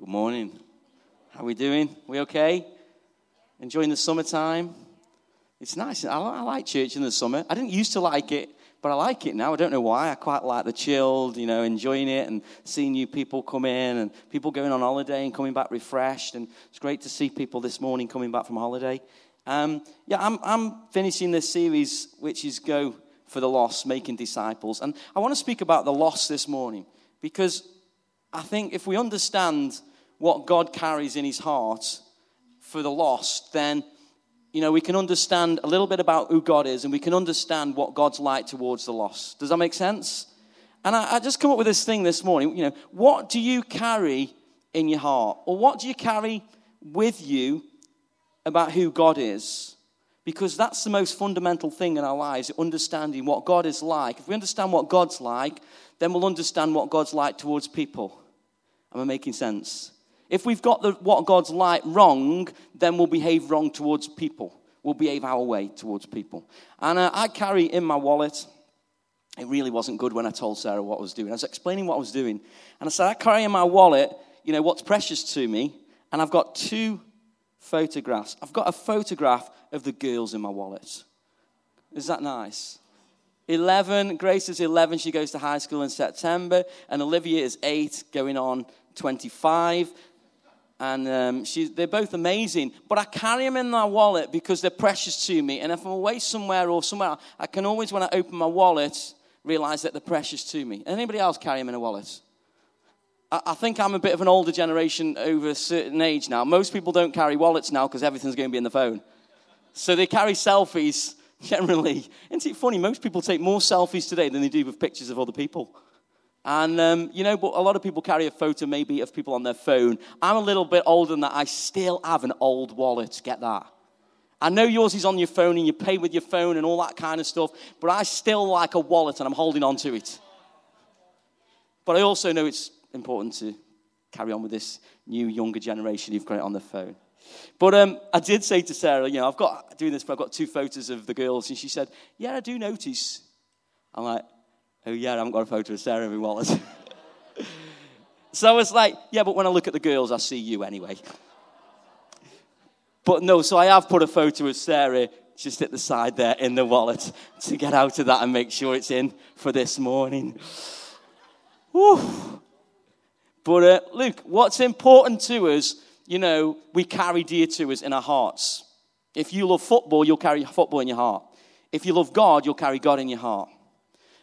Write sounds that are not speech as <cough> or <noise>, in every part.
Good morning. How are we doing? We okay? Enjoying the summertime? It's nice. I, I like church in the summer. I didn't used to like it, but I like it now. I don't know why. I quite like the chilled, you know, enjoying it and seeing new people come in and people going on holiday and coming back refreshed. And it's great to see people this morning coming back from holiday. Um, yeah, I'm, I'm finishing this series, which is Go for the Lost, Making Disciples. And I want to speak about the lost this morning because I think if we understand what God carries in his heart for the lost, then you know, we can understand a little bit about who God is and we can understand what God's like towards the lost. Does that make sense? And I, I, just come up with this thing this morning. You know, what do you carry in your heart? Or what do you carry with you about who God is? Because that's the most fundamental thing in our lives, understanding what God is like. If we understand what God's like, then we'll understand what God's like towards people. Am I making sense? If we've got the, what God's like wrong, then we'll behave wrong towards people. We'll behave our way towards people. And uh, I carry in my wallet, it really wasn't good when I told Sarah what I was doing. I was explaining what I was doing. And I said, I carry in my wallet, you know, what's precious to me. And I've got two photographs. I've got a photograph of the girls in my wallet. Is that nice? 11, Grace is 11, she goes to high school in September, and Olivia is 8, going on 25 and um, they're both amazing. But I carry them in my wallet because they're precious to me. And if I'm away somewhere or somewhere, I can always, when I open my wallet, realize that they're precious to me. Anybody else carry them in a wallet? I, I think I'm a bit of an older generation over a certain age now. Most people don't carry wallets now because everything's going to be in the phone. So they carry selfies <laughs> generally. Isn't it funny? Most people take more selfies today than they do with pictures of other people. And, um, you know, but a lot of people carry a photo maybe of people on their phone. I'm a little bit older than that. I still have an old wallet. Get that? I know yours is on your phone and you pay with your phone and all that kind of stuff, but I still like a wallet and I'm holding on to it. But I also know it's important to carry on with this new younger generation who've got it on their phone. But um, I did say to Sarah, you know, I've got doing this, but I've got two photos of the girls, and she said, "Yeah, I do notice." I'm like, Oh, yeah, I haven't got a photo of Sarah in my wallet. <laughs> so it's like, yeah, but when I look at the girls, I see you anyway. But no, so I have put a photo of Sarah just at the side there in the wallet to get out of that and make sure it's in for this morning. Whew. But uh, Luke, what's important to us, you know, we carry dear to us in our hearts. If you love football, you'll carry football in your heart. If you love God, you'll carry God in your heart.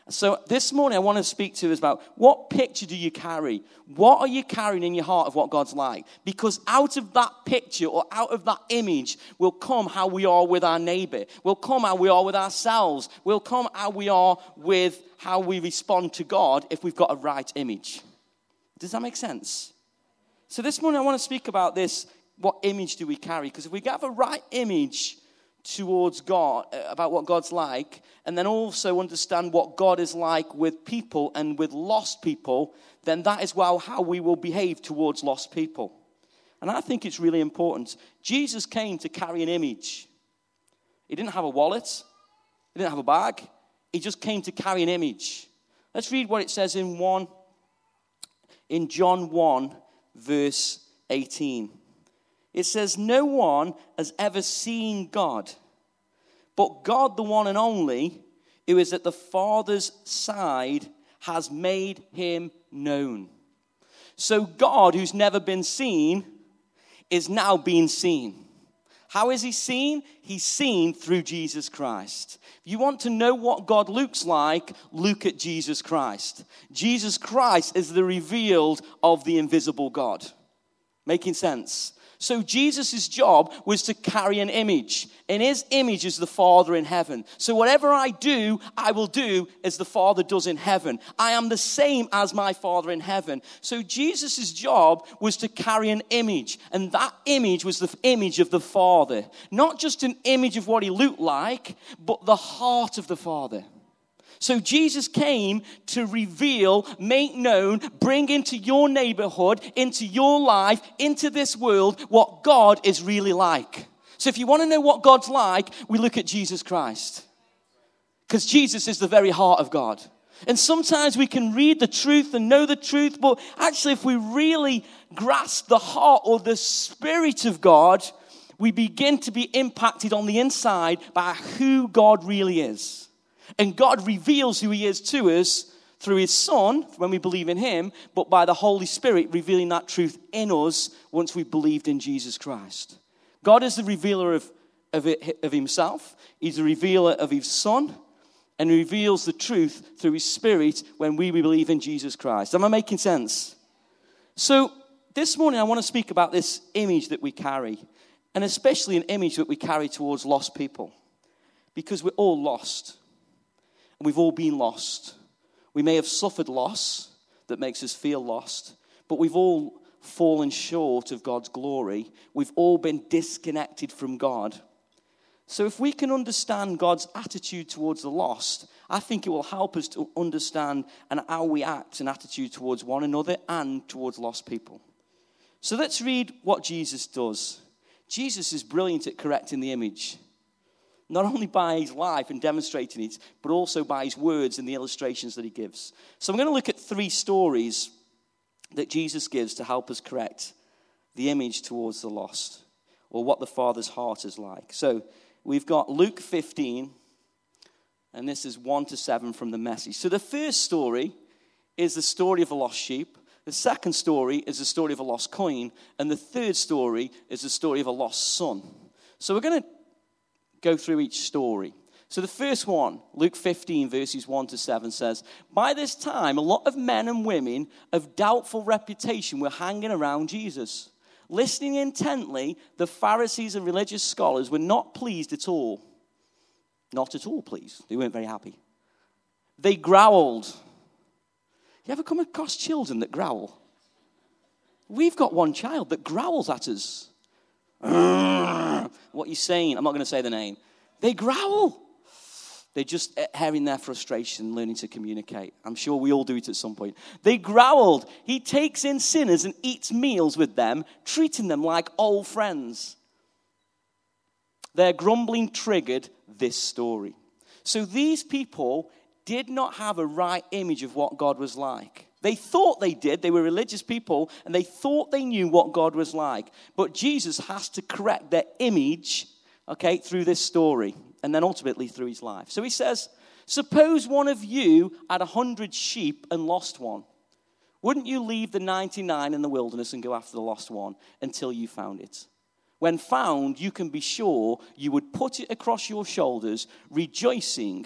So this morning, I want to speak to us about what picture do you carry? What are you carrying in your heart of what God's like? Because out of that picture or out of that image will come how we are with our neighbor, will come how we are with ourselves, will come how we are with how we respond to God if we've got a right image. Does that make sense? So this morning, I want to speak about this. What image do we carry? Because if we have a right image, towards God, uh, about what God's like, and then also understand what God is like with people and with lost people, then that is well how we will behave towards lost people. And I think it's really important. Jesus came to carry an image. He didn't have a wallet, he didn't have a bag, he just came to carry an image. Let's read what it says in 1 in John 1 verse 18. It says, No one has ever seen God, but God, the one and only, who is at the Father's side, has made him known. So, God, who's never been seen, is now being seen. How is he seen? He's seen through Jesus Christ. If you want to know what God looks like, look at Jesus Christ. Jesus Christ is the revealed of the invisible God. Making sense? So Jesus' job was to carry an image. And his image is the Father in heaven. So whatever I do, I will do as the Father does in heaven. I am the same as my Father in heaven. So Jesus' job was to carry an image. And that image was the image of the Father. Not just an image of what he looked like, but the heart of the Father. So Jesus came to reveal, make known, bring into your neighborhood, into your life, into this world what God is really like. So if you want to know what God's like, we look at Jesus Christ. Because Jesus is the very heart of God. And sometimes we can read the truth and know the truth, but actually, if we really grasp the heart or the spirit of God, we begin to be impacted on the inside by who God really is. And God reveals who He is to us through His Son when we believe in Him, but by the Holy Spirit revealing that truth in us once we've believed in Jesus Christ. God is the revealer of, of, it, of Himself, He's the revealer of His Son, and He reveals the truth through His Spirit when we believe in Jesus Christ. Am I making sense? So, this morning I want to speak about this image that we carry, and especially an image that we carry towards lost people, because we're all lost, we've all been lost. We may have suffered loss that makes us feel lost, but we've all fallen short of God's glory. We've all been disconnected from God. So, if we can understand God's attitude towards the lost, I think it will help us to understand and how we act and attitude towards one another and towards lost people. So, let's read what Jesus does. Jesus is brilliant at correcting the image not only by his life and demonstrating it, but also by his words and the illustrations that he gives. So I'm going to look at three stories that Jesus gives to help us correct the image towards the lost or what the Father's heart is like. So we've got Luke 15, and this is 1 to 7 from the message. So the first story is the story of a lost sheep. The second story is the story of a lost coin. And the third story is the story of a lost son. So we're going to go through each story. So the first one, Luke 15, verses 1 to 7, says, By this time, a lot of men and women of doubtful reputation were hanging around Jesus. Listening intently, the Pharisees and religious scholars were not pleased at all. Not at all pleased. They weren't very happy. They growled. You ever come across children that growl? We've got one child that growls at us. What are you saying? I'm not going to say the name. They growl. They're just having their frustration, learning to communicate. I'm sure we all do it at some point. They growled. He takes in sinners and eats meals with them, treating them like old friends. Their grumbling triggered this story. So these people did not have a right image of what God was like. They thought they did. They were religious people and they thought they knew what God was like. But Jesus has to correct their image, okay, through this story and then ultimately through his life. So he says, Suppose one of you had a hundred sheep and lost one. Wouldn't you leave the 99 in the wilderness and go after the lost one until you found it? When found, you can be sure you would put it across your shoulders, rejoicing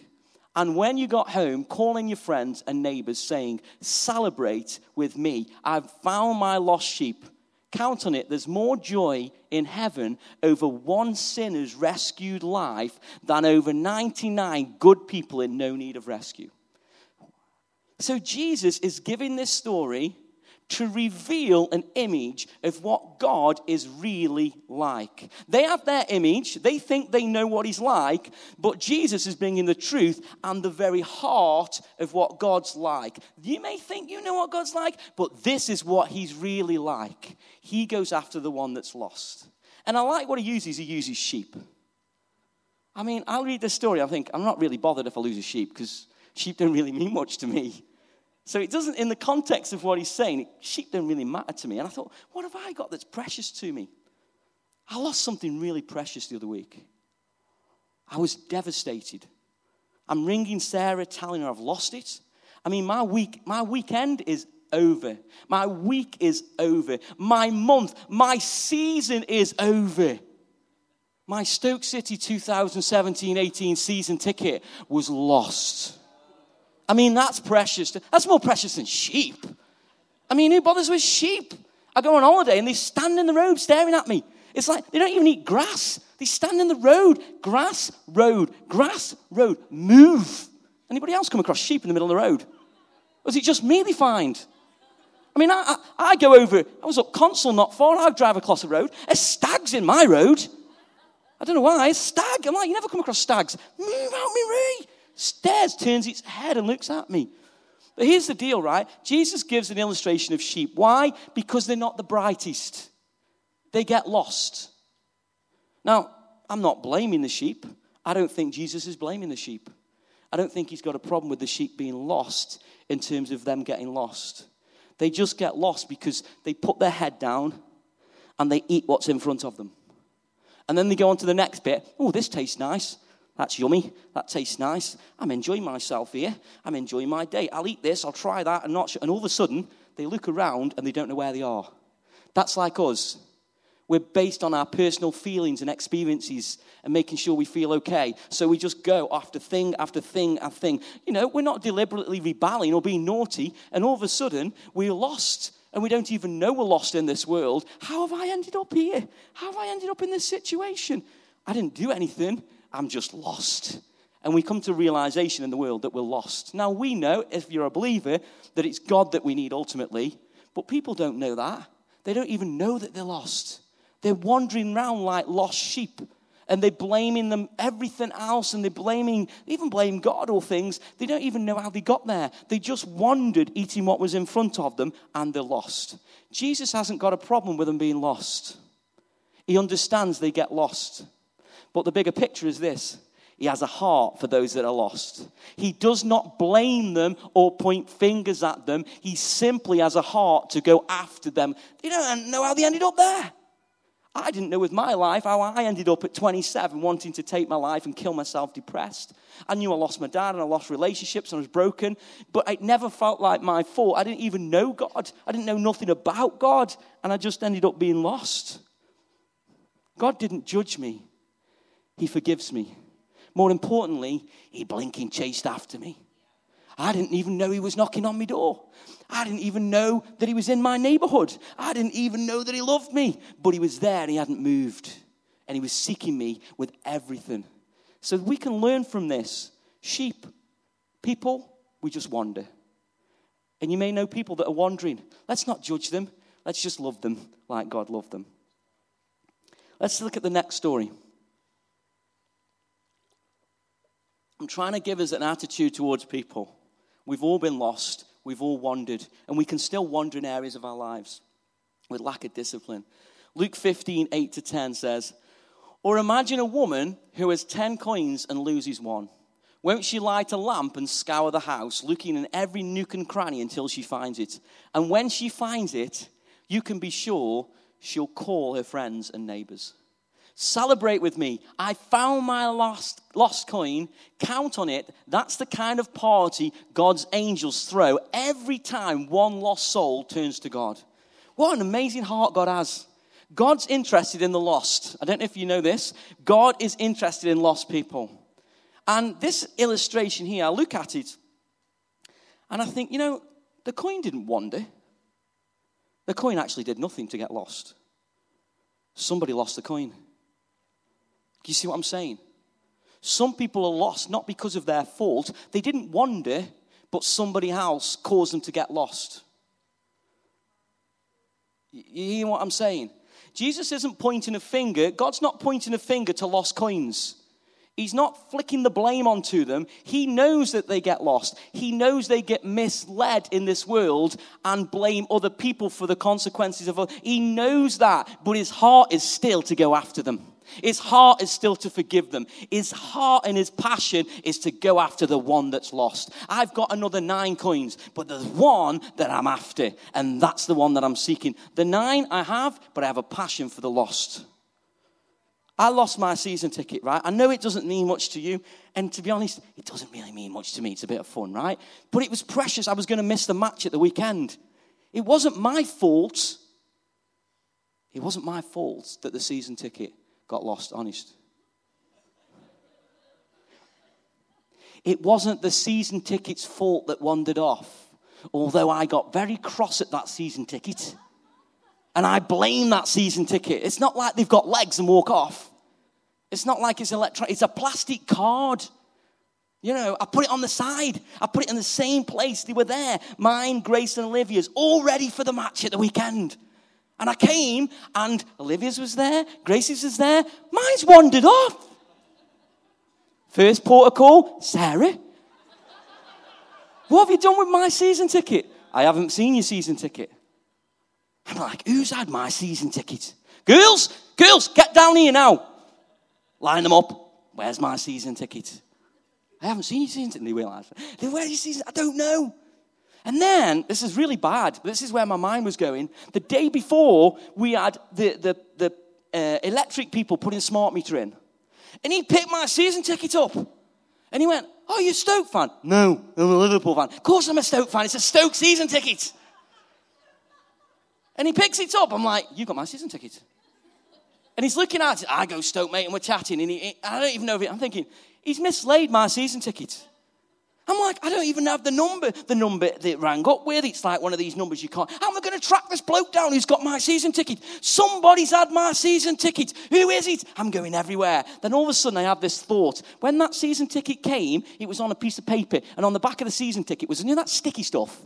and when you got home, calling your friends and neighbors, saying, Celebrate with me. I've found my lost sheep. Count on it, there's more joy in heaven over one sinner's rescued life than over 99 good people in no need of rescue. So Jesus is giving this story to reveal an image of what God is really like. They have their image, they think they know what He's like, but Jesus is bringing the truth and the very heart of what God's like. You may think you know what God's like, but this is what He's really like. He goes after the one that's lost. And I like what He uses, He uses sheep. I mean, I'll read this story, I think, I'm not really bothered if I lose a sheep because sheep don't really mean much to me. So it doesn't, in the context of what he's saying, sheep don't really matter to me. And I thought, what have I got that's precious to me? I lost something really precious the other week. I was devastated. I'm ringing Sarah, telling her I've lost it. I mean, my week, my weekend is over. My week is over. My month, my season is over. My Stoke City 2017 18 season ticket was lost. I mean, that's precious. That's more precious than sheep. I mean, who bothers with sheep? I go on holiday and they stand in the road staring at me. It's like they don't even eat grass. They stand in the road. Grass, road, grass, road. Move. Anybody else come across sheep in the middle of the road? Was it just me they find? I mean, I, I, I go over, I was up Consul not far, I drive across the road. A stag's in my road. I don't know why. A stag. I'm like, you never come across stags. Move out me, Ray stares, turns its head, and looks at me. But here's the deal, right? Jesus gives an illustration of sheep. Why? Because they're not the brightest, they get lost. Now, I'm not blaming the sheep. I don't think Jesus is blaming the sheep. I don't think he's got a problem with the sheep being lost in terms of them getting lost. They just get lost because they put their head down and they eat what's in front of them. And then they go on to the next bit. Oh, this tastes nice. That's yummy. That tastes nice. I'm enjoying myself here. I'm enjoying my day. I'll eat this. I'll try that. And, not sh-. and all of a sudden, they look around and they don't know where they are. That's like us. We're based on our personal feelings and experiences and making sure we feel okay. So we just go after thing after thing after thing. You know, we're not deliberately rebelling or being naughty, and all of a sudden we're lost and we don't even know we're lost in this world. How have I ended up here? How have I ended up in this situation? I didn't do anything, I'm just lost. And we come to realization in the world that we're lost. Now, we know, if you're a believer, that it's God that we need ultimately, but people don't know that. They don't even know that they're lost. They're wandering around like lost sheep and they're blaming them everything else and they're blaming even blame god or things they don't even know how they got there they just wandered eating what was in front of them and they're lost jesus hasn't got a problem with them being lost he understands they get lost but the bigger picture is this he has a heart for those that are lost. He does not blame them or point fingers at them. He simply has a heart to go after them. They don't know how they ended up there. I didn't know with my life how I ended up at 27 wanting to take my life and kill myself depressed. I knew I lost my dad and I lost relationships and I was broken, but it never felt like my fault. I didn't even know God. I didn't know nothing about God, and I just ended up being lost. God didn't judge me, He forgives me. More importantly, He blinking chased after me. I didn't even know he was knocking on my door. I didn't even know that he was in my neighborhood. I didn't even know that he loved me. But he was there and he hadn't moved. And he was seeking me with everything. So we can learn from this. Sheep, people, we just wander. And you may know people that are wandering. Let's not judge them. Let's just love them like God loved them. Let's look at the next story. I'm trying to give us an attitude towards people. We've all been lost, we've all wandered, and we can still wander in areas of our lives with lack of discipline. Luke 15, 8 to 10 says, Or imagine a woman who has 10 coins and loses one. Won't she light a lamp and scour the house, looking in every nook and cranny until she finds it? And when she finds it, you can be sure she'll call her friends and neighbors. Celebrate with me. I found my lost, lost coin. Count on it. That's the kind of party God's angels throw every time one lost soul turns to God. What an amazing heart God has. God's interested in the lost. I don't know if you know this. God is interested in lost people. And this illustration here, I look at it and I think, you know, the coin didn't wander. The coin actually did nothing to get lost. Somebody lost the coin. Do you see what I'm saying? Some people are lost not because of their fault. They didn't wander, but somebody else caused them to get lost. You hear what I'm saying? Jesus isn't pointing a finger. God's not pointing a finger to lost coins. He's not flicking the blame onto them. He knows that they get lost. He knows they get misled in this world and blame other people for the consequences of. It. He knows that, but his heart is still to go after them. His heart is still to forgive them. His heart and his passion is to go after the one that's lost. I've got another nine coins, but there's one that I'm after, and that's the one that I'm seeking. The nine I have, but I have a passion for the lost. I lost my season ticket, right? I know it doesn't mean much to you. And to be honest, it doesn't really mean much to me. It's a bit of fun, right? But it was precious. I was going to miss the match at the weekend. It wasn't my fault. It wasn't my fault that the season ticket got lost, honest. It wasn't the season ticket's fault that wandered off, although I got very cross at that season ticket. And I blame that season ticket. It's not like they've got legs and walk off. It's not like it's electronic, it's a plastic card. You know, I put it on the side. I put it in the same place they were there. Mine, Grace, and Olivia's, all ready for the match at the weekend. And I came, and Olivia's was there, Gracie's was there, mine's wandered off. First protocol, Sarah. What have you done with my season ticket? I haven't seen your season ticket. I'm like, who's had my season ticket? Girls, girls, get down here now. Line them up. Where's my season ticket? I haven't seen your season ticket. They realize, where's your season? I don't know. And then, this is really bad, this is where my mind was going. The day before, we had the, the, the uh, electric people putting smart meter in. And he picked my season ticket up. And he went, Oh, you're a Stoke fan? No, I'm a Liverpool fan. Of course I'm a Stoke fan. It's a Stoke season ticket. And he picks it up. I'm like, You got my season ticket. And he's looking at it. I go Stoke, mate, and we're chatting. And he, I don't even know if I'm thinking, He's mislaid my season ticket. I'm like, I don't even have the number. The number that rang up with, it's like one of these numbers you can't. How am I going to track this bloke down who's got my season ticket? Somebody's had my season ticket. Who is it? I'm going everywhere. Then all of a sudden I have this thought. When that season ticket came, it was on a piece of paper. And on the back of the season ticket was, you know, that sticky stuff?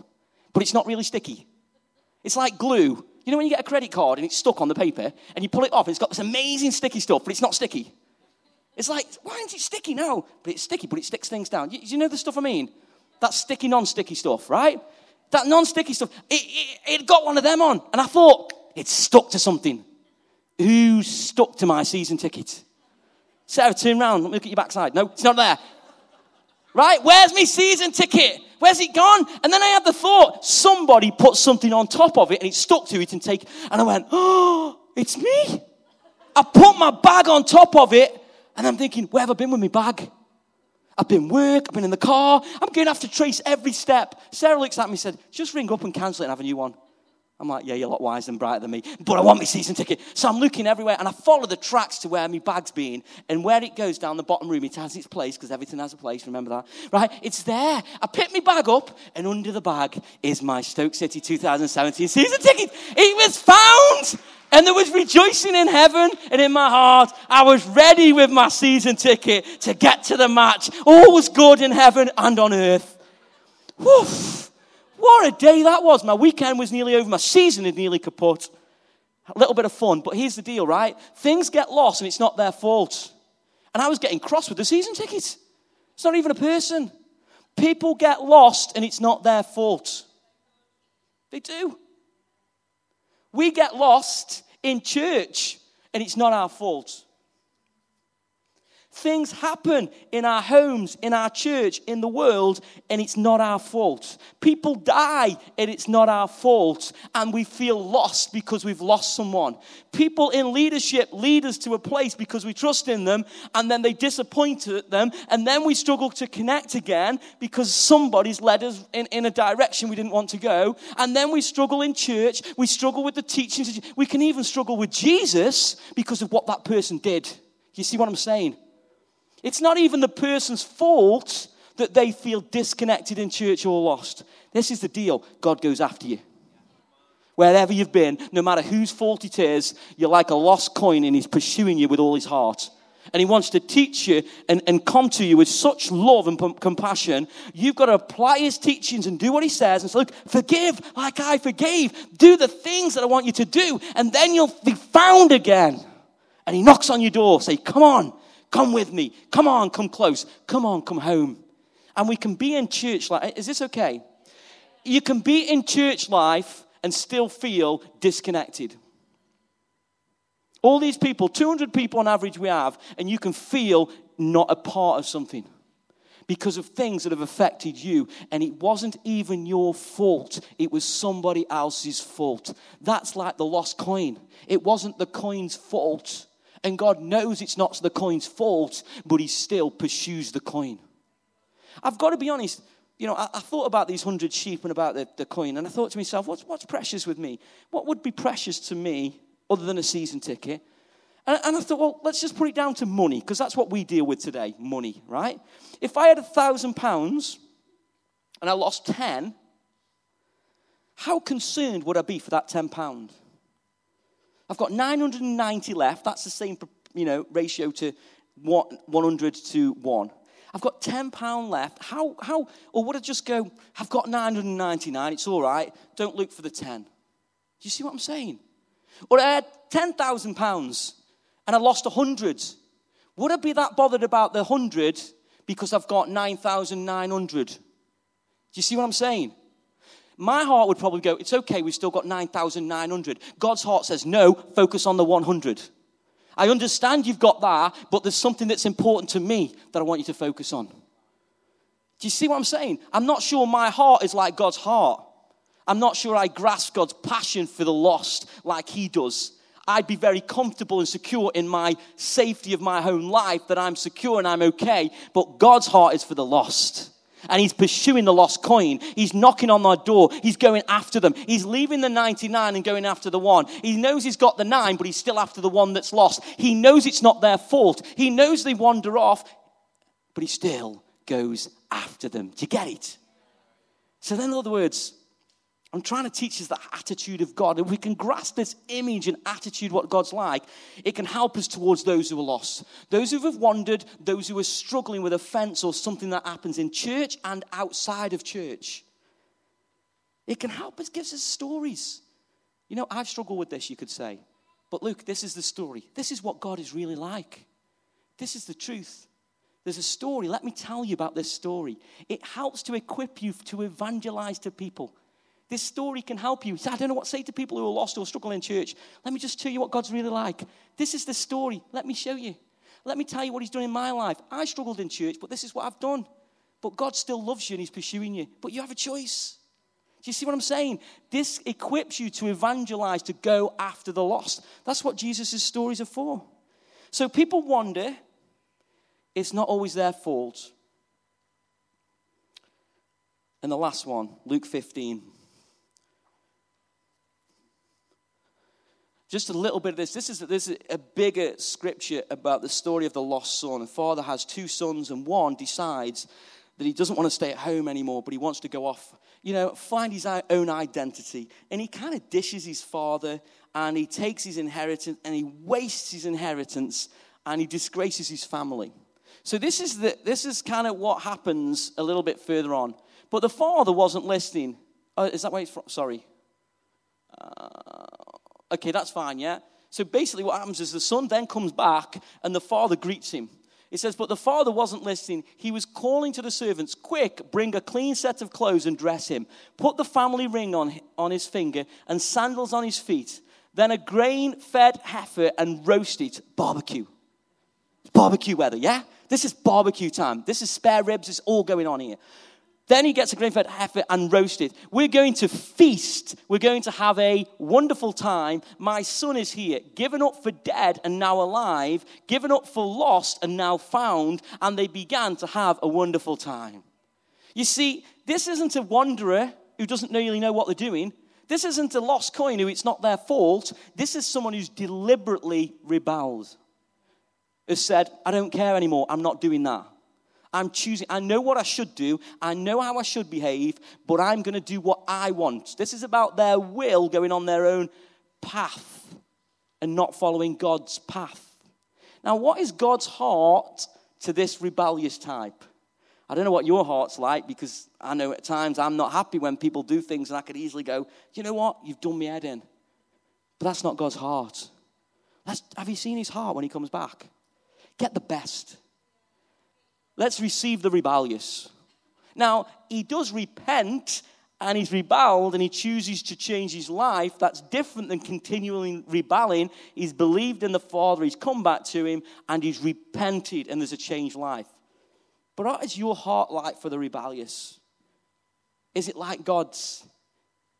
But it's not really sticky. It's like glue. You know when you get a credit card and it's stuck on the paper and you pull it off and it's got this amazing sticky stuff, but it's not sticky? It's like, why isn't it sticky? No, but it's sticky, but it sticks things down. You, you know the stuff I mean? That sticky, non sticky stuff, right? That non sticky stuff. It, it, it, got one of them on, and I thought, it's stuck to something. Who stuck to my season ticket? Sarah, turn around. Let me look at your backside. No, it's not there. Right? Where's my season ticket? Where's it gone? And then I had the thought, somebody put something on top of it and it stuck to it and take, and I went, oh, <gasps> it's me. I put my bag on top of it and I'm thinking, where have I been with my bag? I've been work, I've been in the car, I'm going to have to trace every step. Sarah looks at me and said, just ring up and cancel it and have a new one. I'm like, yeah, you're a lot wiser and brighter than me, but I want my season ticket. So I'm looking everywhere and I follow the tracks to where my bag's been and where it goes down the bottom room. It has its place because everything has a place, remember that? Right? It's there. I pick my bag up and under the bag is my Stoke City 2017 season ticket. It was found! And there was rejoicing in heaven and in my heart. I was ready with my season ticket to get to the match. All was good in heaven and on earth. Woof. What a day that was. My weekend was nearly over. My season had nearly kaput. A little bit of fun, but here's the deal, right? Things get lost and it's not their fault. And I was getting cross with the season ticket. It's not even a person. People get lost and it's not their fault. They do. We get lost in church and it's not our fault. Things happen in our homes, in our church, in the world, and it's not our fault. People die, and it's not our fault, and we feel lost because we've lost someone. People in leadership lead us to a place because we trust in them, and then they disappoint them, and then we struggle to connect again because somebody's led us in, in a direction we didn't want to go, and then we struggle in church, we struggle with the teachings, we can even struggle with Jesus because of what that person did. You see what I'm saying? It's not even the person's fault that they feel disconnected in church or lost. This is the deal God goes after you. Wherever you've been, no matter whose fault it is, you're like a lost coin and He's pursuing you with all His heart. And He wants to teach you and, and come to you with such love and p- compassion. You've got to apply His teachings and do what He says and say, Look, forgive like I forgave. Do the things that I want you to do, and then you'll be found again. And He knocks on your door, say, Come on, Come with me. Come on, come close. Come on, come home. And we can be in church life. Is this okay? You can be in church life and still feel disconnected. All these people, 200 people on average we have, and you can feel not a part of something because of things that have affected you. And it wasn't even your fault, it was somebody else's fault. That's like the lost coin. It wasn't the coin's fault, and God knows it's not the coin's fault, but He still pursues the coin. I've got to be honest, you know, I, I thought about these hundred sheep and about the, the coin, and I thought to myself, what's, what's precious with me? What would be precious to me other than a season ticket? And, and I thought, well, let's just put it down to money, because that's what we deal with today money, right? If I had a thousand pounds and I lost 10, how concerned would I be for that 10 pounds? I've got 990 left. That's the same, you know, ratio to 100 to 1. I've got 10 pound left. How, how, or would I just go, I've got 999, it's all right. Don't look for the 10. Do you see what I'm saying? Or I had 10,000 pounds and I lost 100. Would I be that bothered about the 100 because I've got 9,900? Do you see what I'm saying? My heart would probably go, it's okay, we've still got 9,900. God's heart says, no, focus on the 100. I understand you've got that, but there's something that's important to me that I want you to focus on. Do you see what I'm saying? I'm not sure my heart is like God's heart. I'm not sure I grasp God's passion for the lost like He does. I'd be very comfortable and secure in my safety of my own life that I'm secure and I'm okay. But God's heart is for the lost. And he's pursuing the lost coin. He's knocking on their door. He's going after them. He's leaving the 99 and going after the one. He knows he's got the nine, but he's still after the one that's lost. He knows it's not their fault. He knows they wander off, but he still goes after them. Do you get it? So, then, in other words, I'm trying to teach us the attitude of God. If we can grasp this image and attitude, what God's like, it can help us towards those who are lost. Those who have wandered, those who are struggling with offense or something that happens in church and outside of church. It can help us, gives us stories. You know, I've struggled with this, you could say. But look, this is the story. This is what God is really like. This is the truth. There's a story. Let me tell you about this story. It helps to equip you to evangelize to people. This story can help you. So I don't know what to say to people who are lost or struggle in church. Let me just tell you what God's really like. This is the story. Let me show you. Let me tell you what He's done in my life. I struggled in church, but this is what I've done. But God still loves you and He's pursuing you. But you have a choice. Do you see what I'm saying? This equips you to evangelize, to go after the lost. That's what Jesus' stories are for. So people wonder, it's not always their fault. And the last one, Luke 15. Just a little bit of this. This is, this is a bigger scripture about the story of the lost son. A father has two sons, and one decides that he doesn't want to stay at home anymore, but he wants to go off, you know, find his own identity. And he kind of dishes his father, and he takes his inheritance, and he wastes his inheritance, and he disgraces his family. So this is, the, this is kind of what happens a little bit further on. But the father wasn't listening. Oh, is that where it's from? Sorry. Uh, Okay, that's fine, yeah? So basically, what happens is the son then comes back and the father greets him. It says, But the father wasn't listening. He was calling to the servants, Quick, bring a clean set of clothes and dress him. Put the family ring on, on his finger and sandals on his feet. Then a grain fed heifer and roast it. Barbecue. Barbecue weather, yeah? This is barbecue time. This is spare ribs. It's all going on here. Then he gets a grain fed heifer and roasted. We're going to feast. We're going to have a wonderful time. My son is here, given up for dead and now alive, given up for lost and now found, and they began to have a wonderful time. You see, this isn't a wanderer who doesn't really know what they're doing. This isn't a lost coin who it's not their fault. This is someone who's deliberately rebelled, has said, I don't care anymore. I'm not doing that. I'm choosing, I know what I should do, I know how I should behave, but I'm going to do what I want. This is about their will going on their own path and not following God's path. Now, what is God's heart to this rebellious type? I don't know what your heart's like because I know at times I'm not happy when people do things and I could easily go, you know what? You've done me head in. But that's not God's heart. That's, have you seen his heart when he comes back? Get the best. Let's receive the rebellious. Now, he does repent and he's rebelled and he chooses to change his life. That's different than continually rebelling. He's believed in the Father, he's come back to him, and he's repented, and there's a changed life. But what is your heart like for the rebellious? Is it like God's,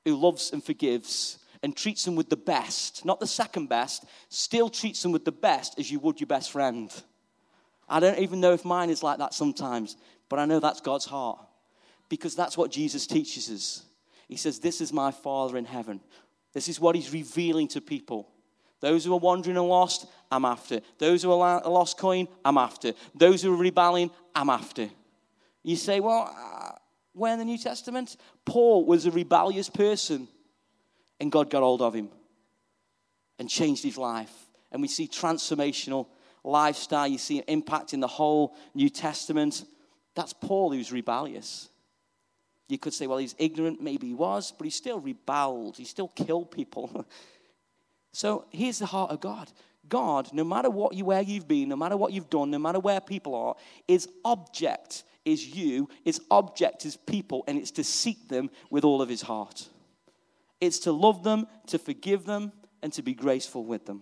who loves and forgives and treats them with the best, not the second best, still treats them with the best as you would your best friend? I don't even know if mine is like that sometimes, but I know that's God's heart because that's what Jesus teaches us. He says, This is my Father in heaven. This is what He's revealing to people. Those who are wandering and lost, I'm after. Those who are lost coin, I'm after. Those who are rebelling, I'm after. You say, Well, uh, where in the New Testament? Paul was a rebellious person, and God got hold of him and changed his life. And we see transformational lifestyle you see impacting the whole New Testament. That's Paul who's rebellious. You could say, well, he's ignorant, maybe he was, but he still rebelled. He still killed people. <laughs> so here's the heart of God. God, no matter what you, where you've been, no matter what you've done, no matter where people are, his object is you, his object is people, and it's to seek them with all of his heart. It's to love them, to forgive them, and to be graceful with them.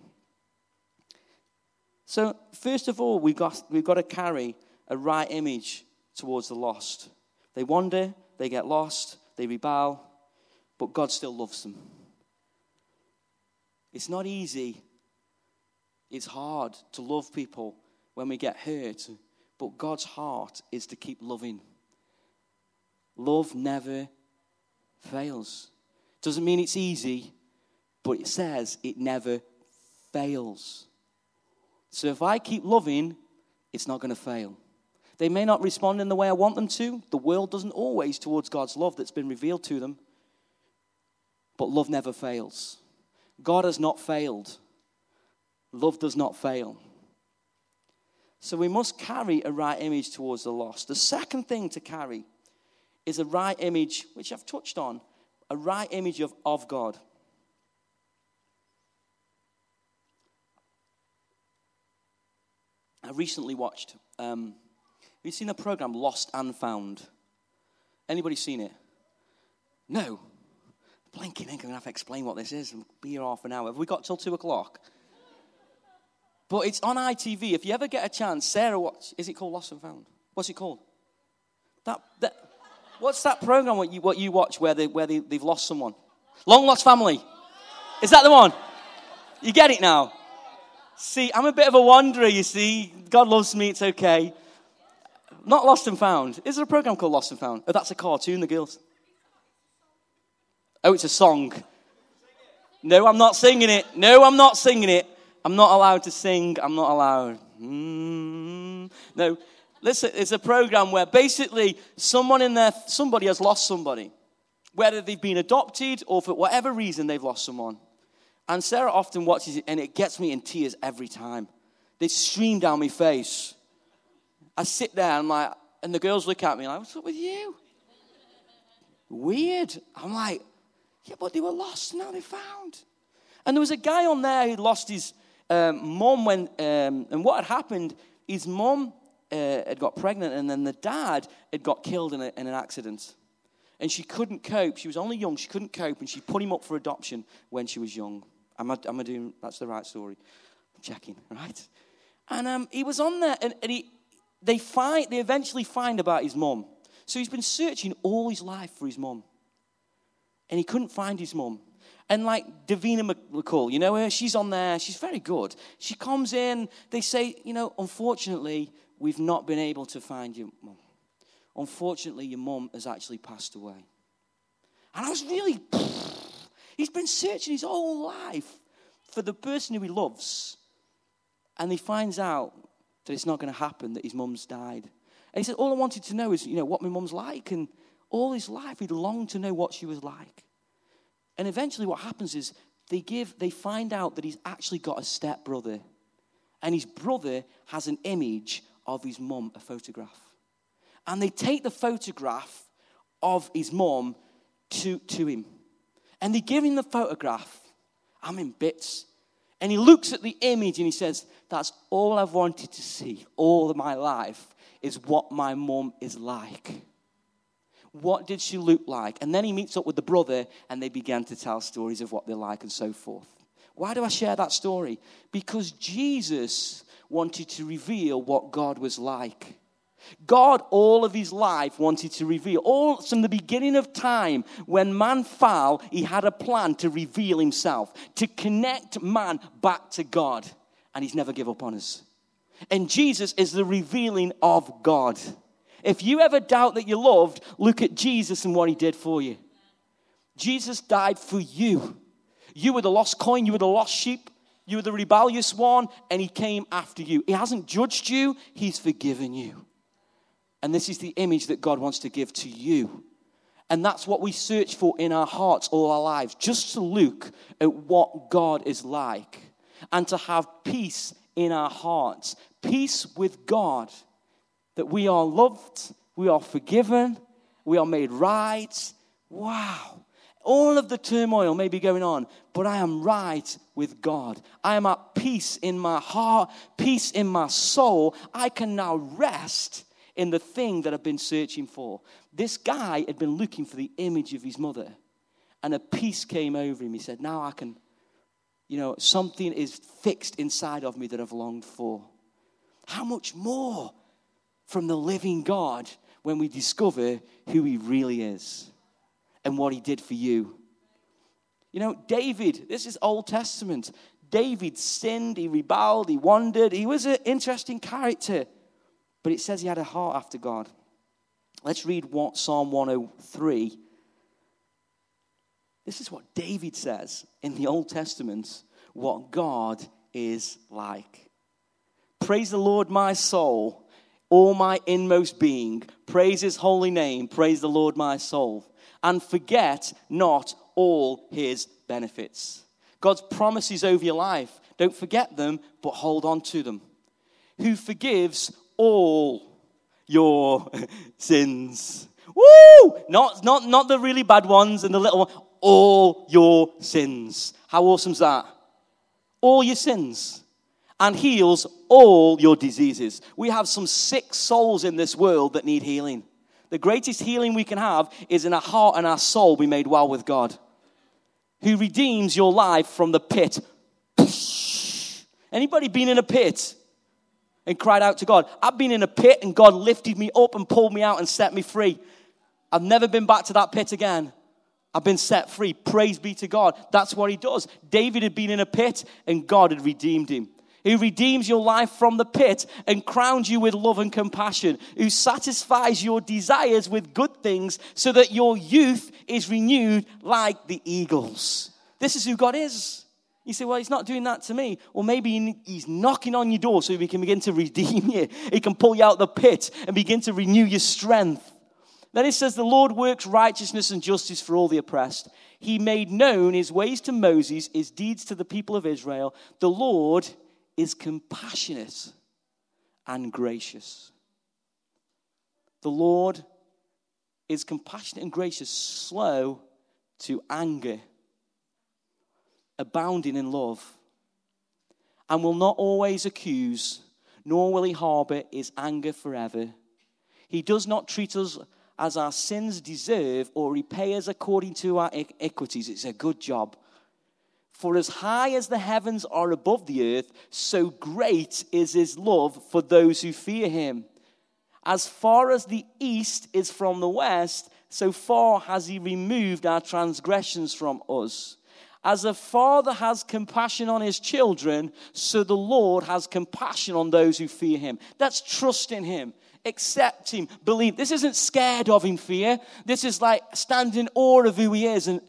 So, first of all, we've got, we've got to carry a right image towards the lost. They wander, they get lost, they rebel, but God still loves them. It's not easy. It's hard to love people when we get hurt, but God's heart is to keep loving. Love never fails. Doesn't mean it's easy, but it says it never fails. So if I keep loving, it's not going to fail. They may not respond in the way I want them to. The world doesn't always towards God's love that's been revealed to them. But love never fails. God has not failed. Love does not fail. So we must carry a right image towards the lost. The second thing to carry is a right image, which I've touched on, a right image of, of God. I recently watched, um, have you seen the program Lost and Found? Anybody seen it? No. Blinking ink, I'm going to have to explain what this is and be here half an hour. Have we got till two o'clock? But it's on ITV. If you ever get a chance, Sarah, what is it called? Lost and Found? What's it called? That, that, what's that program what you, what you watch where, they, where they, they've lost someone? Long Lost Family. Is that the one? You get it now? See, I'm a bit of a wanderer, you see. God loves me, it's okay. Not Lost and Found. Is there a program called Lost and Found? Oh, that's a cartoon, the girls. Oh, it's a song. No, I'm not singing it. No, I'm not singing it. I'm not allowed to sing. I'm not allowed. Mm. No, listen, it's a program where basically someone in there, somebody has lost somebody. Whether they've been adopted or for whatever reason they've lost someone. And Sarah often watches it, and it gets me in tears every time. They stream down my face. I sit there, and like, and the girls look at me, like, "What's up with you?" Weird. I'm like, "Yeah, but they were lost, now they found." And there was a guy on there who lost his um, mum when, um, and what had happened? His mum uh, had got pregnant, and then the dad had got killed in, a, in an accident. And she couldn't cope. She was only young. She couldn't cope, and she put him up for adoption when she was young. Am I, am I doing, that's the right story. I'm checking, <laughs> right? And um, he was on there, and, and he, they, find, they eventually find about his mum. So he's been searching all his life for his mum. And he couldn't find his mum. And like Davina McCall, you know her? She's on there. She's very good. She comes in. They say, you know, unfortunately, we've not been able to find your mum. Unfortunately, your mum has actually passed away. And I was really <laughs> He's been searching his whole life for the person who he loves. And he finds out that it's not going to happen, that his mum's died. And he said, All I wanted to know is, you know, what my mum's like. And all his life, he'd longed to know what she was like. And eventually, what happens is they give, they find out that he's actually got a step brother. And his brother has an image of his mum, a photograph. And they take the photograph of his mum to, to him. And they give him the photograph. I'm in bits. And he looks at the image and he says, That's all I've wanted to see all of my life is what my mum is like. What did she look like? And then he meets up with the brother and they began to tell stories of what they're like and so forth. Why do I share that story? Because Jesus wanted to reveal what God was like. God, all of his life, wanted to reveal. All from the beginning of time, when man fell, he had a plan to reveal himself, to connect man back to God. And he's never give up on us. And Jesus is the revealing of God. If you ever doubt that you're loved, look at Jesus and what he did for you. Jesus died for you. You were the lost coin, you were the lost sheep, you were the rebellious one, and he came after you. He hasn't judged you, he's forgiven you. And this is the image that God wants to give to you. And that's what we search for in our hearts all our lives, just to look at what God is like and to have peace in our hearts, peace with God, that we are loved, we are forgiven, we are made right. Wow. All of the turmoil may be going on, but I am right with God. I am at peace in my heart, peace in my soul. I can now rest in the thing that I've been searching for. This guy had been looking for the image of his mother, and a peace came over him. He said, Now I can, you know, something is fixed inside of me that I've longed for. How much more from the living God when we discover who He really is and what He did for you. You know, David, this is Old Testament. David sinned, he rebelled, he wandered. He was an interesting character, but it says he had a heart after God. Let's read what Psalm 103. This is what David says in the Old Testament what God is like. Praise the Lord, my soul, all my inmost being. Praise his holy name. Praise the Lord, my soul. And forget not all his benefits. God's promises over your life, don't forget them, but hold on to them. Who forgives all your <laughs> sins. Woo! Not, not, not the really bad ones and the little one. All your sins. How awesome is that? All your sins. And heals all your diseases. We have some sick souls in this world that need healing. The greatest healing we can have is in our heart and our soul be made well with God who redeems your life from the pit. Anybody been in a pit and cried out to God? I've been in a pit and God lifted me up and pulled me out and set me free. I've never been back to that pit again. I've been set free. Praise be to God. That's what he does. David had been in a pit and God had redeemed him. Who redeems your life from the pit and crowns you with love and compassion. Who satisfies your desires with good things so that your youth is renewed like the eagles. This is who God is. You say, well, he's not doing that to me. Well, maybe he's knocking on your door so he can begin to <laughs> redeem you. He can pull you out of the pit and begin to renew your strength. Then it says, The Lord works righteousness and justice for all the oppressed. He made known his ways to Moses, his deeds to the people of Israel. The Lord is compassionate and gracious. The Lord is compassionate and gracious, slow to anger, abounding in love, and will not always accuse, nor will he harbor his anger forever. He does not treat us as our sins deserve or repay us according to our equities. It's a good job. For as high as the heavens are above the earth, so great is his love for those who fear him. As far as the east is from the west, so far has he removed our transgressions from us. As a father has compassion on his children, so the Lord has compassion on those who fear him. That's trust in him. Accept him. Believe. This isn't scared of him fear. This is like standing awe of who he is. And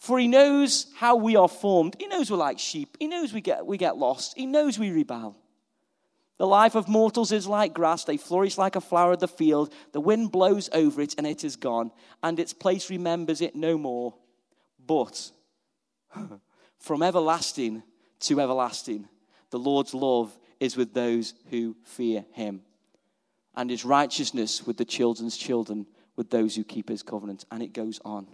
for he knows how we are formed. He knows we're like sheep. He knows we get, we get lost. He knows we rebel. The life of mortals is like grass. They flourish like a flower of the field. The wind blows over it and it is gone, and its place remembers it no more. But <laughs> from everlasting to everlasting, the Lord's love is with those who fear him, and his righteousness with the children's children, with those who keep his covenant. And it goes on.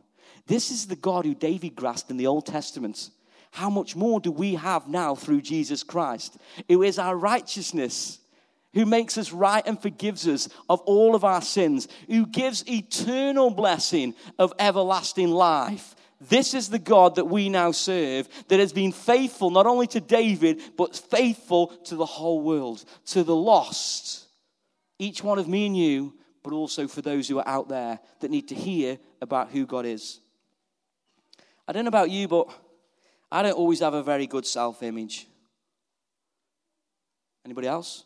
This is the God who David grasped in the Old Testament how much more do we have now through Jesus Christ, who is our righteousness? who makes us right and forgives us of all of our sins, who gives eternal blessing of everlasting life. This is the God that we now serve that has been faithful not only to David, but faithful to the whole world, to the lost. Each one of me and you, but also for those who are out there that need to hear about who God is. I don't know about you, but I don't always have a very good self image. Anybody else?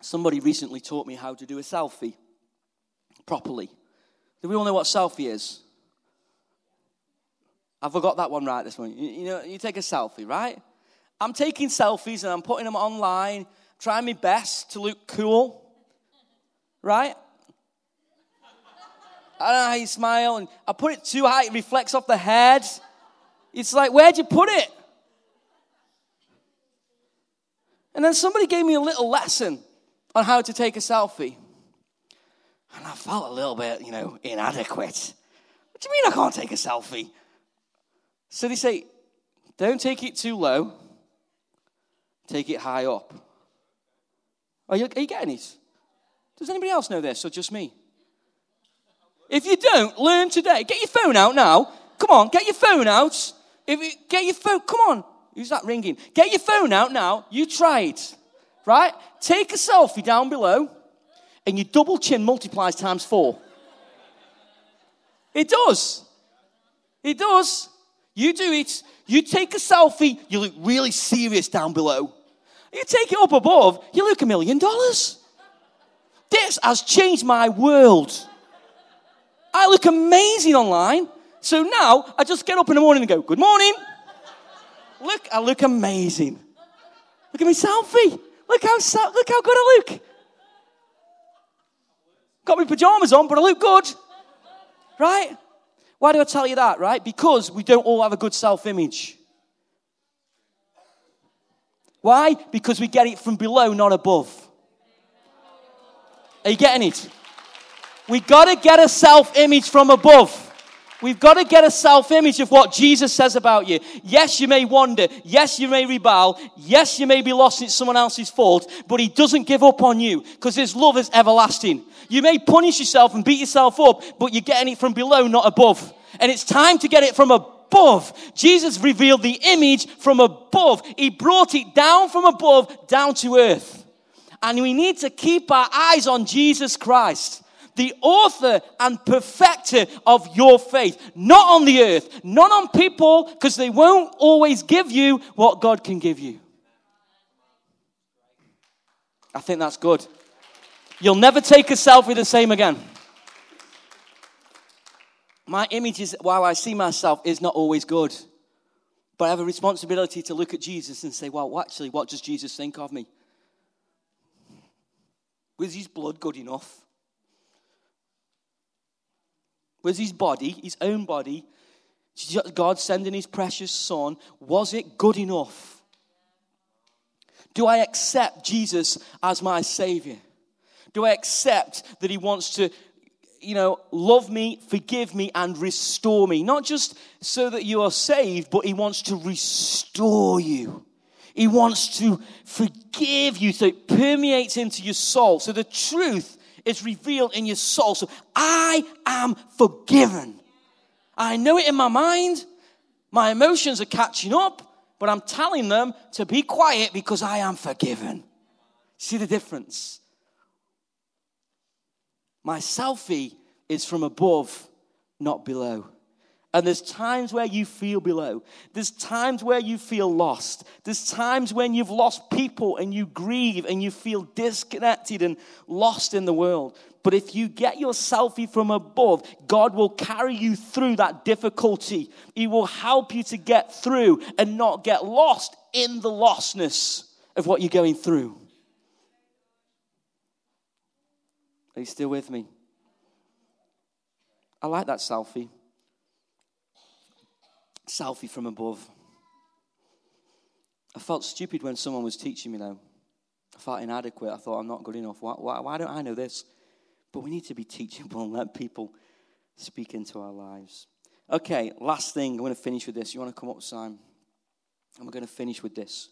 Somebody recently taught me how to do a selfie properly. Do we all know what selfie is? I forgot that one right this morning. You, you know, you take a selfie, right? I'm taking selfies and I'm putting them online, trying my best to look cool, right? I don't know how you smile. And I put it too high, it reflects off the head. It's like, where'd you put it? And then somebody gave me a little lesson on how to take a selfie. And I felt a little bit, you know, inadequate. What do you mean I can't take a selfie? So they say, don't take it too low, take it high up. Are you, are you getting it? Does anybody else know this or just me? If you don't, learn today. Get your phone out now. Come on, get your phone out. If you, get your phone, come on. Who's that ringing? Get your phone out now. You it. right? Take a selfie down below, and your double chin multiplies times four. It does. It does. You do it. You take a selfie, you look really serious down below. You take it up above, you look a million dollars. This has changed my world. I look amazing online. So now I just get up in the morning and go, Good morning. Look, I look amazing. Look at me selfie. Look how, look how good I look. Got my pajamas on, but I look good. Right? Why do I tell you that, right? Because we don't all have a good self image. Why? Because we get it from below, not above. Are you getting it? We got to get a self image from above. We've got to get a self image of what Jesus says about you. Yes, you may wander. Yes, you may rebel. Yes, you may be lost. It's someone else's fault. But He doesn't give up on you because His love is everlasting. You may punish yourself and beat yourself up, but you're getting it from below, not above. And it's time to get it from above. Jesus revealed the image from above. He brought it down from above, down to earth. And we need to keep our eyes on Jesus Christ the author and perfecter of your faith. Not on the earth, not on people, because they won't always give you what God can give you. I think that's good. You'll never take a selfie the same again. My image is, while I see myself, is not always good. But I have a responsibility to look at Jesus and say, well, actually, what does Jesus think of me? Was his blood good enough? Was his body, his own body, God sending his precious son, was it good enough? Do I accept Jesus as my Savior? Do I accept that He wants to, you know, love me, forgive me, and restore me? Not just so that you are saved, but He wants to restore you. He wants to forgive you so it permeates into your soul. So the truth is revealed in your soul. So I am forgiven. I know it in my mind. My emotions are catching up, but I'm telling them to be quiet because I am forgiven. See the difference? My selfie is from above, not below. And there's times where you feel below. There's times where you feel lost. There's times when you've lost people and you grieve and you feel disconnected and lost in the world. But if you get your selfie from above, God will carry you through that difficulty. He will help you to get through and not get lost in the lostness of what you're going through. Are you still with me? I like that selfie. Selfie from above. I felt stupid when someone was teaching me, though. I felt inadequate. I thought, I'm not good enough. Why, why, why don't I know this? But we need to be teachable <laughs> and let people speak into our lives. Okay, last thing. I'm going to finish with this. You want to come up, Simon? And we're going to finish with this.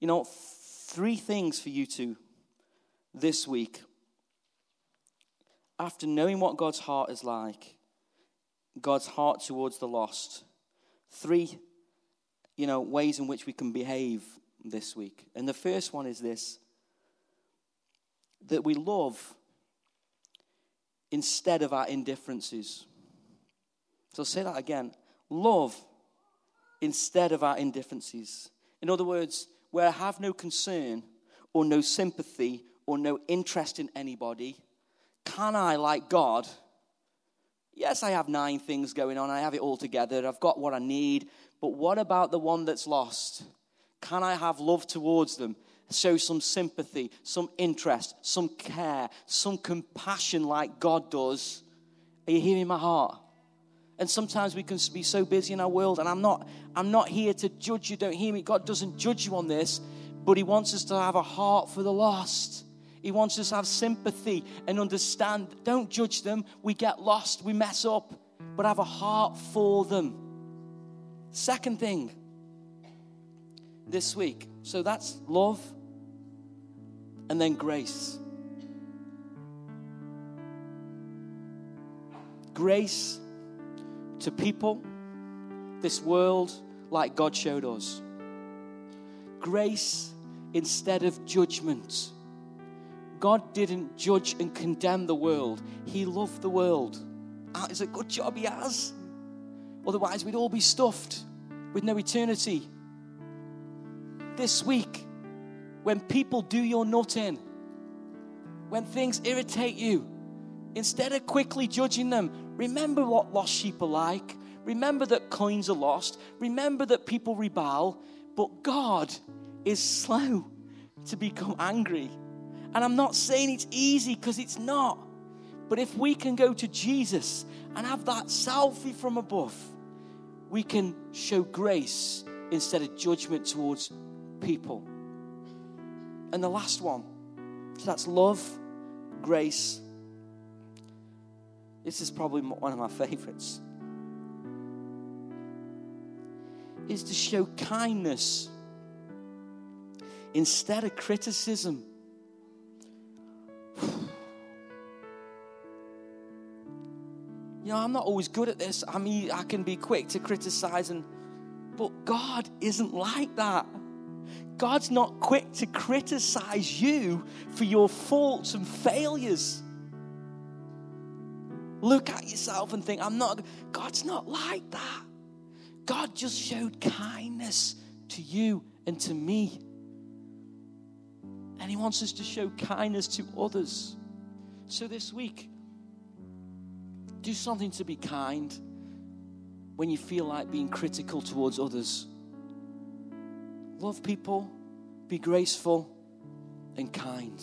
You know, three things for you to this week after knowing what God's heart is like, God's heart towards the lost, three, you know, ways in which we can behave this week. And the first one is this that we love instead of our indifferences. So I'll say that again. Love instead of our indifferences. In other words, where I have no concern or no sympathy or no interest in anybody, can I, like God, yes, I have nine things going on, I have it all together, I've got what I need, but what about the one that's lost? Can I have love towards them? Show some sympathy, some interest, some care, some compassion like God does. Are you hearing my heart? And sometimes we can be so busy in our world, and I'm not, I'm not here to judge you, don't hear me. God doesn't judge you on this, but He wants us to have a heart for the lost. He wants us to have sympathy and understand. Don't judge them. We get lost, we mess up, but have a heart for them. Second thing this week. So that's love and then grace. Grace to people, this world, like God showed us. Grace instead of judgment. God didn't judge and condemn the world, He loved the world. Ah, it's a good job He has. Otherwise, we'd all be stuffed with no eternity. This week, when people do your nut in, when things irritate you, instead of quickly judging them, remember what lost sheep are like. Remember that coins are lost. Remember that people rebel. But God is <laughs> slow to become angry. And I'm not saying it's easy because it's not. But if we can go to Jesus and have that selfie from above, we can show grace instead of judgment towards people. And the last one, so that's love, grace. This is probably one of my <laughs> favorites. Is to show kindness instead of criticism. You know, I'm not always good at this. I mean, I can be quick to criticize, and but God isn't like that. God's not quick to criticize you for your faults and failures. Look at yourself and think, I'm not, God's not like that. God just showed kindness to you and to me. And He wants us to show kindness to others. So this week, do something to be kind when you feel like being critical towards others. Love people, be graceful and kind.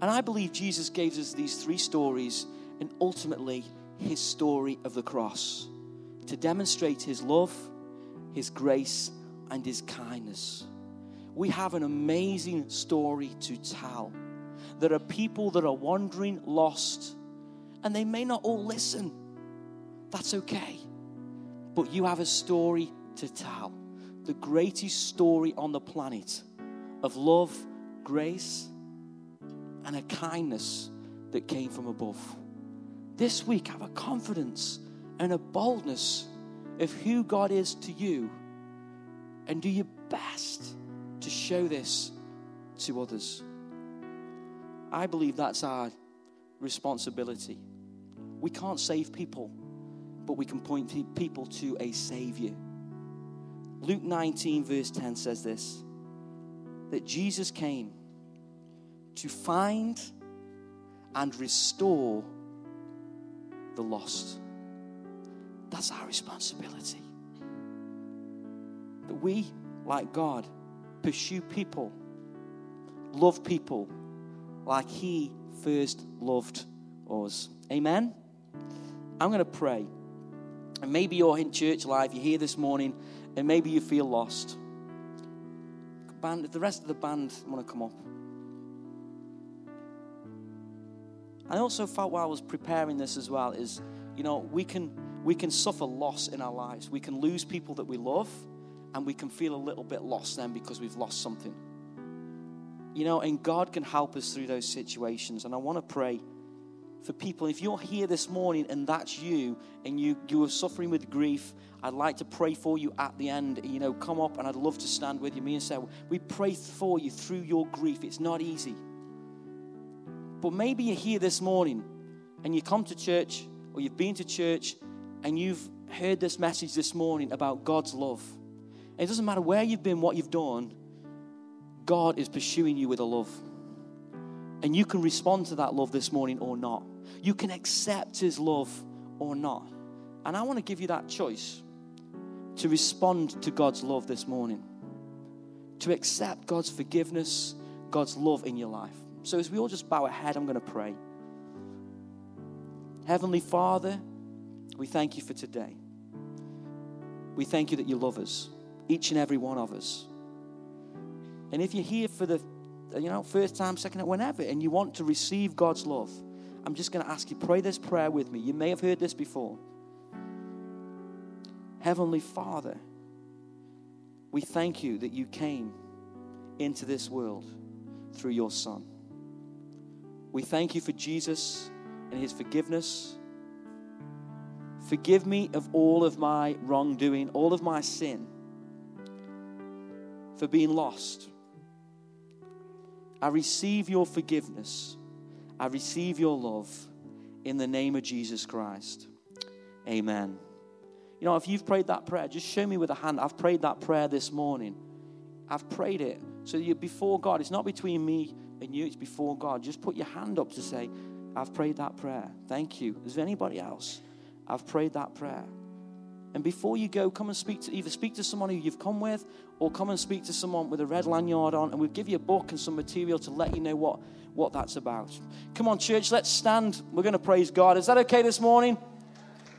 And I believe Jesus gave us these three stories and ultimately his story of the cross to demonstrate his love, his grace, and his kindness. We have an amazing story to tell. There are people that are wandering lost and they may not all listen. That's okay. But you have a story to tell. The greatest story on the planet of love, grace, and a kindness that came from above. This week, have a confidence and a boldness of who God is to you and do your best to show this to others. I believe that's our responsibility. We can't save people, but we can point people to a Savior. Luke 19, verse 10 says this that Jesus came to find and restore the lost. That's our responsibility. That we, like God, pursue people, love people like He first loved us. Amen? I'm going to pray. And maybe you're in church live, you're here this morning, and maybe you feel lost. Band, the rest of the band want to come up. I also felt while I was preparing this as well is, you know, we can we can suffer loss in our lives. We can lose people that we love, and we can feel a little bit lost then because we've lost something. You know, and God can help us through those situations. And I want to pray for people. If you're here this morning and that's you, and you, you are suffering with grief, I'd like to pray for you at the end. You know, come up and I'd love to stand with you. Me and Sarah, we pray for you through your grief. It's not easy. But maybe you're here this morning and you come to church or you've been to church and you've heard this message this morning about God's love. It doesn't matter where you've been, what you've done, God is pursuing you with a love. And you can respond to that love this morning or not. You can accept His love or not. And I want to give you that choice to respond to God's love this morning, to accept God's forgiveness, God's love in your life. So, as we all just bow our head, I'm going to pray. Heavenly Father, we thank you for today. We thank you that you love us, each and every one of us. And if you're here for the you know, first time, second time, whenever, and you want to receive God's love, I'm just going to ask you, pray this prayer with me. You may have heard this before. Heavenly Father, we thank you that you came into this world through your Son. We thank you for Jesus and his forgiveness. Forgive me of all of my wrongdoing, all of my sin, for being lost I receive your forgiveness. I receive your love in the name of Jesus Christ. Amen. You know, if you've prayed that prayer, just show me with a hand. I've prayed that prayer this morning. I've prayed it. So you're before God. It's not between me and you, it's before God. Just put your hand up to say, I've prayed that prayer. Thank you. Is there anybody else? I've prayed that prayer. And before you go, come and speak to either speak to someone who you've come with or come and speak to someone with a red lanyard on, and we'll give you a book and some material to let you know what, what that's about. Come on, church, let's stand. We're going to praise God. Is that okay this morning?